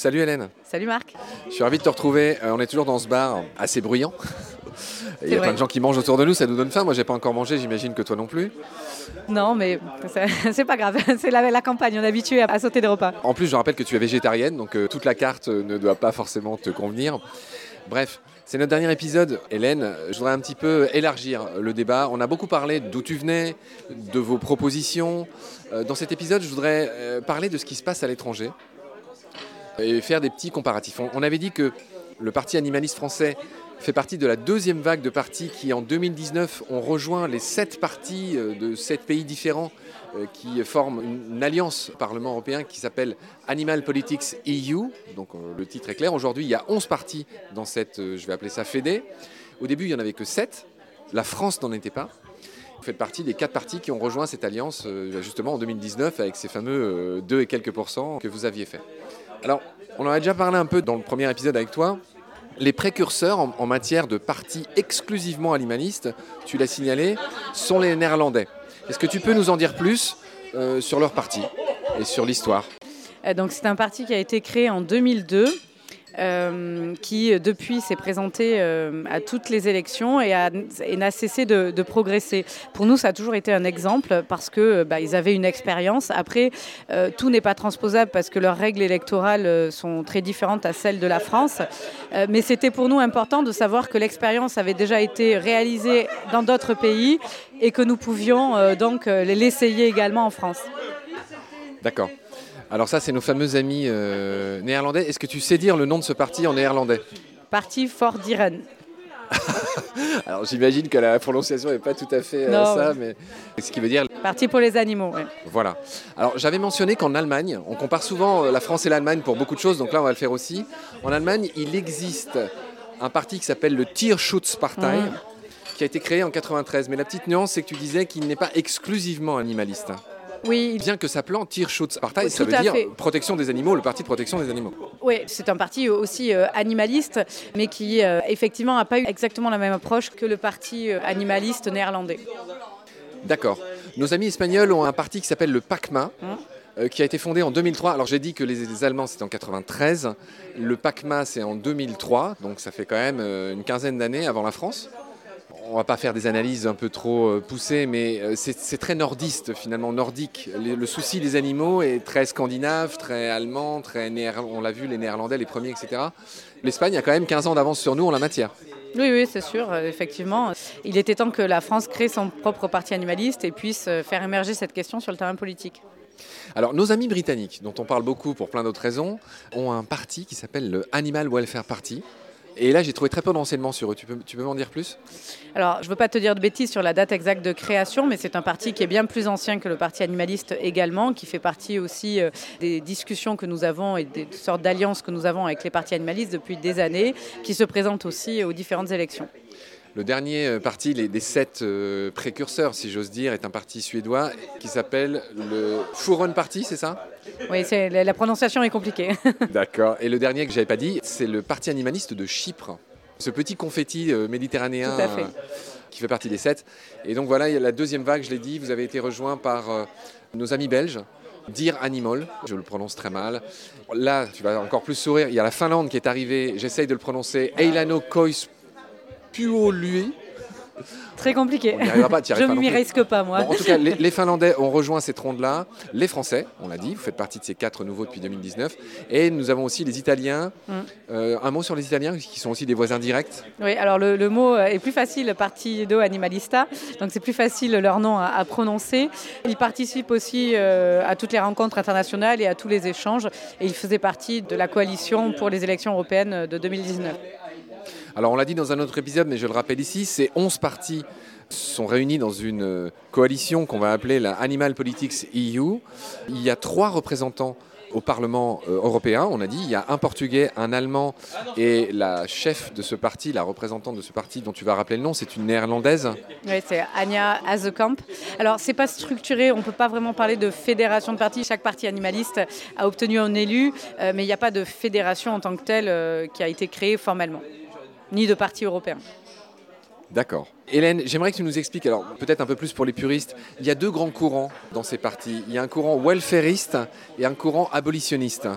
Salut Hélène. Salut Marc. Je suis ravi de te retrouver. Euh, on est toujours dans ce bar assez bruyant. Il y a plein de gens qui mangent autour de nous, ça nous donne faim. Moi, j'ai pas encore mangé, j'imagine que toi non plus. Non, mais c'est pas grave. C'est la, la, campagne, on est habitué à, sauter des repas. En plus, je rappelle que tu es végétarienne, donc euh, toute la carte ne doit pas forcément te convenir. Bref, c'est notre dernier épisode. Hélène, je voudrais un petit peu élargir le débat. On a beaucoup parlé d'où tu venais, de vos propositions. Euh, dans cet épisode, je voudrais parler de ce qui se passe à l'étranger et faire des petits comparatifs. On avait dit que le Parti animaliste français fait partie de la deuxième vague de partis qui, en 2019, ont rejoint les sept partis euh, de sept pays différents euh, qui forment une, alliance au Parlement européen qui s'appelle Animal Politics EU. Donc euh, le titre est clair. Aujourd'hui, il y a 11 partis dans cette, je vais appeler ça Fédé. Au début, il n'y en avait que 7. La France n'en était pas. Vous faites partie des quatre partis qui ont rejoint cette alliance justement en 2019 avec ces fameux 2 et quelques pourcents que vous aviez fait. Alors, on en a déjà parlé un peu dans le premier épisode avec toi. Les précurseurs en, matière de partis exclusivement animalistes, tu l'as signalé, sont les Néerlandais. Est-ce que tu peux nous en dire plus euh, sur leur parti et sur l'histoire? Euh, Donc c'est un parti qui a été créé en 2002 euh, qui depuis s'est présenté euh, à toutes les élections et, n'a cessé de, progresser. Pour nous, ça a toujours été un exemple parce que bah, ils avaient une expérience. Après, euh, tout n'est pas transposable parce que leurs règles électorales sont très différentes à celles de la France. mais c'était pour nous important de savoir que l'expérience avait déjà été réalisée dans d'autres pays et que nous pouvions donc l'essayer également en France. D'accord. Alors ça, c'est nos fameux amis euh, néerlandais. Est-ce que tu sais dire le nom de ce parti en néerlandais Parti for Dieren. Alors j'imagine que la prononciation n'est pas tout à fait euh, ça, mais ce qui veut dire... Parti pour les animaux, oui. Voilà. Alors j'avais mentionné qu'en Allemagne, on compare souvent euh, la France et l'Allemagne pour beaucoup de choses, donc là on va le faire aussi. En Allemagne, il existe un parti qui s'appelle le Tierschutzpartei, mmh. qui a été créé en 93. Mais la petite nuance, c'est que tu disais qu'il n'est pas exclusivement animaliste. Oui. Bien que sa plante Tierschutzpartei, ça veut dire protection des animaux, le parti de protection des animaux. Oui, c'est un parti aussi euh, animaliste, mais qui euh, effectivement n'a pas eu exactement la même approche que le parti euh, animaliste néerlandais. D'accord. Nos amis espagnols ont un parti qui s'appelle le PACMA. Hum. qui a été fondé en 2003. Alors j'ai dit que les, Allemands c'était en 93, le PACMA c'est en 2003, donc ça fait quand même une quinzaine d'années avant la France on va pas faire des analyses un peu trop euh, poussées, mais euh, c'est très nordiste finalement, nordique. Le, souci des animaux est très scandinave, très allemand, très on l'a vu, les Néerlandais, les premiers, etc. L'Espagne a quand même 15 ans d'avance sur nous en la matière. Oui, oui, c'est sûr, euh, effectivement. Il était temps que la France crée son propre parti animaliste et puisse faire émerger cette question sur le terrain politique. Alors, nos amis britanniques, dont on parle beaucoup pour plein d'autres raisons, ont un parti qui s'appelle le Animal Welfare Party. Et là, j'ai trouvé très peu d'enseignements sur eux. Tu peux, tu peux m'en dire plus? Alors, je ne veux pas te dire de bêtises sur la date exacte de création, mais c'est un parti qui est bien plus ancien que le Parti animaliste également, qui fait partie aussi euh, des discussions que nous avons et des sortes d'alliances que nous avons avec les partis animalistes depuis des années, qui se présentent aussi aux différentes élections. Le dernier euh, parti, les, des sept euh, précurseurs, si j'ose dire, est un parti suédois qui s'appelle le Forum Party, c'est ça? Oui, la prononciation est compliquée. D'accord. Et le dernier que je n'avais pas dit, c'est le Parti animaliste de Chypre. Ce petit confetti euh, méditerranéen qui fait partie des sept. Et donc voilà, il y a la deuxième vague, je l'ai dit, vous avez été rejoint par nos amis belges. Dire Animal, je le prononce très mal. Là, tu vas encore plus sourire. Il y a la Finlande qui est arrivée, j'essaye de le prononcer, Eilano Kois lui. Très compliqué. Pas, je ne m'y risque pas, moi. en tout cas, les, Finlandais ont rejoint cette ronde-là. Les Français, on l'a dit, vous faites partie de ces quatre nouveaux depuis 2019. Et nous avons aussi les Italiens. Mm. Euh, un mot sur les Italiens, qui sont aussi des voisins directs Oui, alors le, mot est plus facile, Partido Animalista. Donc c'est plus facile leur nom à, prononcer. Ils participent aussi euh, à toutes les rencontres internationales et à tous les échanges. Et ils faisaient partie de la coalition pour les élections européennes de 2019. Alors on l'a dit dans un autre épisode, mais je le rappelle ici, ces 11 partis sont réunis dans une euh, coalition qu'on va appeler la Animal Politics EU. Il y a trois représentants au Parlement euh, européen. On a dit, il y a un Portugais, un Allemand et la chef de ce parti, la représentante de ce parti dont tu vas rappeler le nom, c'est une néerlandaise. Oui, c'est Anja Hazekamp. Alors, c'est pas structuré, on ne peut pas vraiment parler de fédération de partis. Chaque parti animaliste a obtenu un élu, euh, mais il n'y a pas de fédération en tant que telle qui a été créée formellement ni de parti européen. D'accord. Hélène, j'aimerais que tu nous expliques, alors peut-être un peu plus pour les puristes, il y a deux grands courants dans ces partis. Il y a un courant welfariste et un courant abolitionniste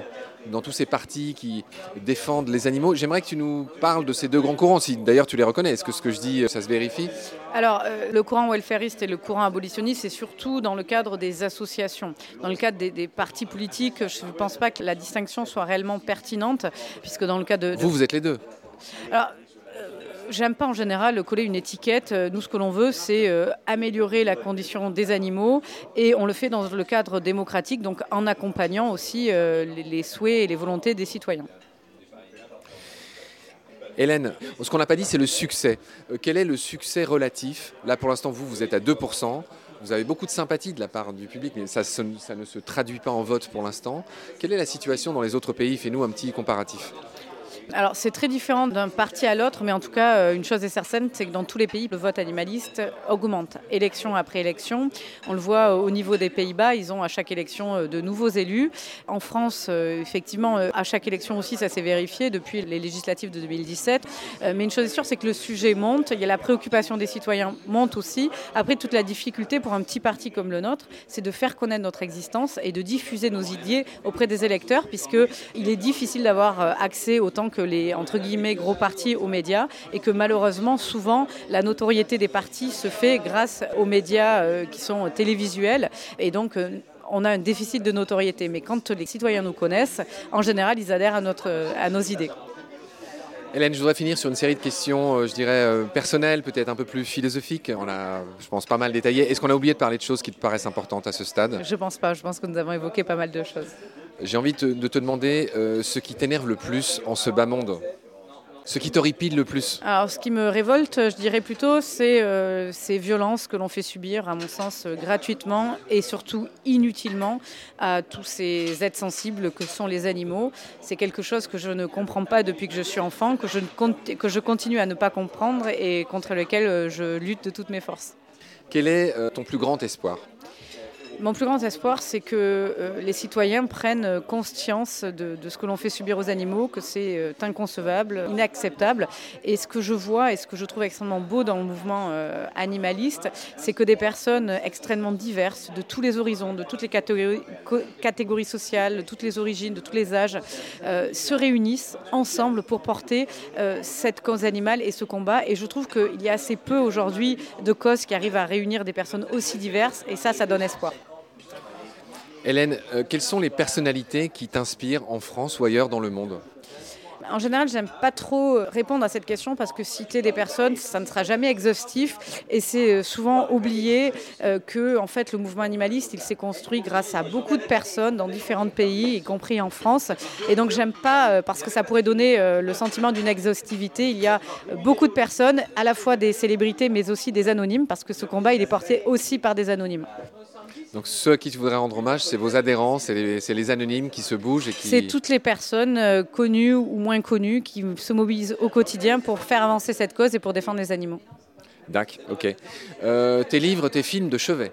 dans tous ces partis qui défendent les animaux. J'aimerais que tu nous parles de ces deux grands courants, si d'ailleurs tu les reconnais. Est-ce que ce que je dis, ça se vérifie? Alors, euh, le courant welfariste et le courant abolitionniste, c'est surtout dans le cadre des associations. Dans le cadre des, partis politiques, je ne pense pas que la distinction soit réellement pertinente, puisque dans le cas de... Vous, vous êtes les deux alors, j'aime pas en général coller une étiquette. Euh, nous, ce que l'on veut, c'est euh, améliorer la condition des animaux et on le fait dans le cadre démocratique, donc en accompagnant aussi euh, les souhaits et les volontés des citoyens. Hélène, ce qu'on n'a pas dit, c'est le succès. quel est le succès relatif? Là, pour l'instant, vous, vous êtes à 2%. Vous avez beaucoup de sympathie de la part du public, mais ça, ça ne se traduit pas en vote pour l'instant. Quelle est la situation dans les autres pays? Fais-nous un petit comparatif. Alors c'est très différent d'un parti à l'autre, mais en tout cas, euh, une chose est certaine, c'est que dans tous les pays, le vote animaliste augmente, élection après élection. On le voit au niveau des Pays-Bas, ils ont à chaque élection euh, de nouveaux élus. En France, euh, effectivement, à chaque élection aussi, ça s'est vérifié depuis les législatives de 2017. Mais une chose est sûre, c'est que le sujet monte, il y a la préoccupation des citoyens monte aussi. Après, toute la difficulté pour un petit parti comme le nôtre, c'est de faire connaître notre existence et de diffuser nos idées auprès des électeurs, puisqu'il est difficile d'avoir accès autant que les entre guillemets gros partis aux médias et que malheureusement souvent la notoriété des partis se fait grâce aux médias euh, qui sont télévisuels et donc euh, on a un déficit de notoriété. Mais quand les citoyens nous connaissent, en général, ils adhèrent à, notre, à nos idées. Hélène, je voudrais finir sur une série de questions, euh, je dirais, personnelles, peut-être un peu plus philosophiques. On a, je pense, pas mal détaillé. Est-ce qu'on a oublié de parler de choses qui te paraissent importantes à ce stade? Je pense pas. Je pense que nous avons évoqué pas mal de choses. J'ai envie de te demander euh, ce qui t'énerve le plus en ce bas monde. Ce qui t'horripile le plus Alors, ce qui me révolte, je dirais plutôt, c'est euh, ces violences que l'on fait subir, à mon sens, euh, gratuitement et surtout inutilement à tous ces êtres sensibles que sont les animaux. C'est quelque chose que je ne comprends pas depuis que je suis enfant, que je, que je continue à ne pas comprendre et contre lequel je lutte de toutes mes forces. Quel est ton plus grand espoir? Mon plus grand espoir, c'est que euh, les citoyens prennent conscience de, ce que l'on fait subir aux animaux, que c'est euh, inconcevable, inacceptable. Et ce que je vois et ce que je trouve extrêmement beau dans le mouvement euh, animaliste, c'est que des personnes extrêmement diverses, de tous les horizons, de toutes les catégories, catégories sociales, de toutes les origines, de tous les âges, se réunissent ensemble pour porter cette cause animale et ce combat. Et je trouve qu'il y a assez peu aujourd'hui de causes qui arrivent à réunir des personnes aussi diverses. Et ça, ça donne espoir. Hélène, euh, quelles sont les personnalités qui t'inspirent en France ou ailleurs dans le monde? En général, j'aime pas trop répondre à cette question parce que citer des personnes, ça ne sera jamais exhaustif et c'est euh, souvent oublié euh, que en fait le mouvement animaliste, il s'est construit grâce à beaucoup de personnes dans différents pays, y compris en France. Et donc j'aime pas parce que ça pourrait donner le sentiment d'une exhaustivité. Il y a beaucoup de personnes, à la fois des célébrités mais aussi des anonymes parce que ce combat il est porté aussi par des anonymes. Donc ceux à qui tu voudrais rendre hommage, c'est vos adhérents, c'est les, anonymes qui se bougent et qui... C'est toutes les personnes euh, connues ou moins connues qui se mobilisent au quotidien pour faire avancer cette cause et pour défendre les animaux. D'accord, ok. Euh, tes livres, tes films de chevet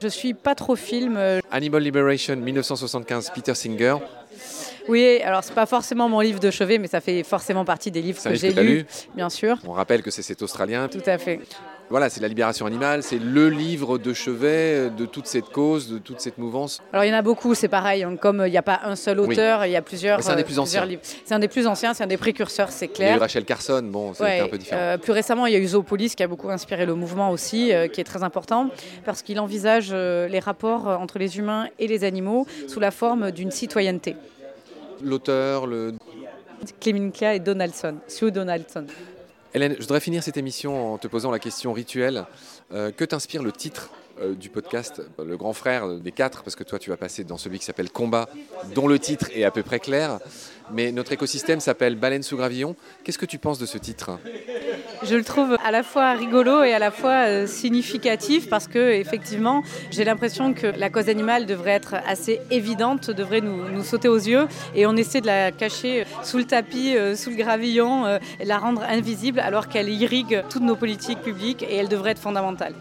Je suis pas trop film. Euh. Animal Liberation 1975, Peter Singer. Oui, alors c'est pas forcément mon livre de chevet, mais ça fait forcément partie des livres que j'ai lus, bien sûr. On rappelle que c'est cet Australien. Tout à fait. Voilà, c'est la libération animale, c'est le livre de chevet de toute cette cause, de toute cette mouvance. Alors il y en a beaucoup, c'est pareil. Hein. Comme euh, il n'y a pas un seul auteur, il y a plusieurs. C'est un des plus anciens. C'est un des plus anciens, c'est un des précurseurs, c'est clair. Il y a eu Rachel Carson, bon, c'est un peu différent. Euh, plus récemment, il y a eu Zoopolis qui a beaucoup inspiré le mouvement aussi, euh, qui est très important parce qu'il envisage les rapports entre les humains et les animaux sous la forme d'une citoyenneté. L'auteur, le. Kleminka et Donaldson, Sue Donaldson. Hélène, je voudrais finir cette émission en te posant la question rituelle. Euh, que t'inspire le titre euh, du podcast, le grand frère des quatre, parce que toi tu vas passer dans celui qui s'appelle Combat, dont le titre est à peu près clair. Mais notre écosystème s'appelle Baleine sous gravillon. Qu'est-ce que tu penses de ce titre? Je le trouve à la fois rigolo et à la fois euh, significatif parce que effectivement, j'ai l'impression que la cause animale devrait être assez évidente, devrait nous, nous, sauter aux yeux, et on essaie de la cacher sous le tapis, sous le gravillon, la rendre invisible alors qu'elle irrigue toutes nos politiques publiques et elle devrait être fondamentale.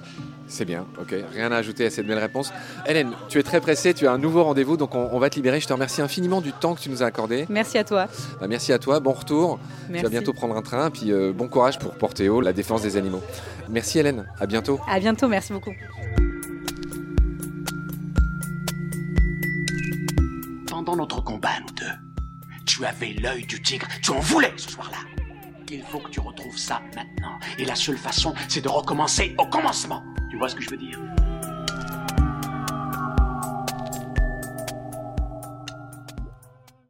C'est bien, ok. Rien à ajouter à cette belle réponse. Hélène, tu es très pressée, tu as un nouveau rendez-vous, donc on, va te libérer. Je te remercie infiniment du temps que tu nous as accordé. Merci à toi. Bah, merci à toi, bon retour. Tu vas bientôt prendre un train, puis euh, bon courage pour porter haut la défense des animaux. Merci Hélène, à bientôt. À bientôt, merci beaucoup. Pendant notre combat, nous deux, tu avais l'œil du tigre, tu en voulais ce soir-là. Il faut que tu retrouves ça maintenant. Et la seule façon, c'est de recommencer au commencement. Tu vois ce que je veux dire?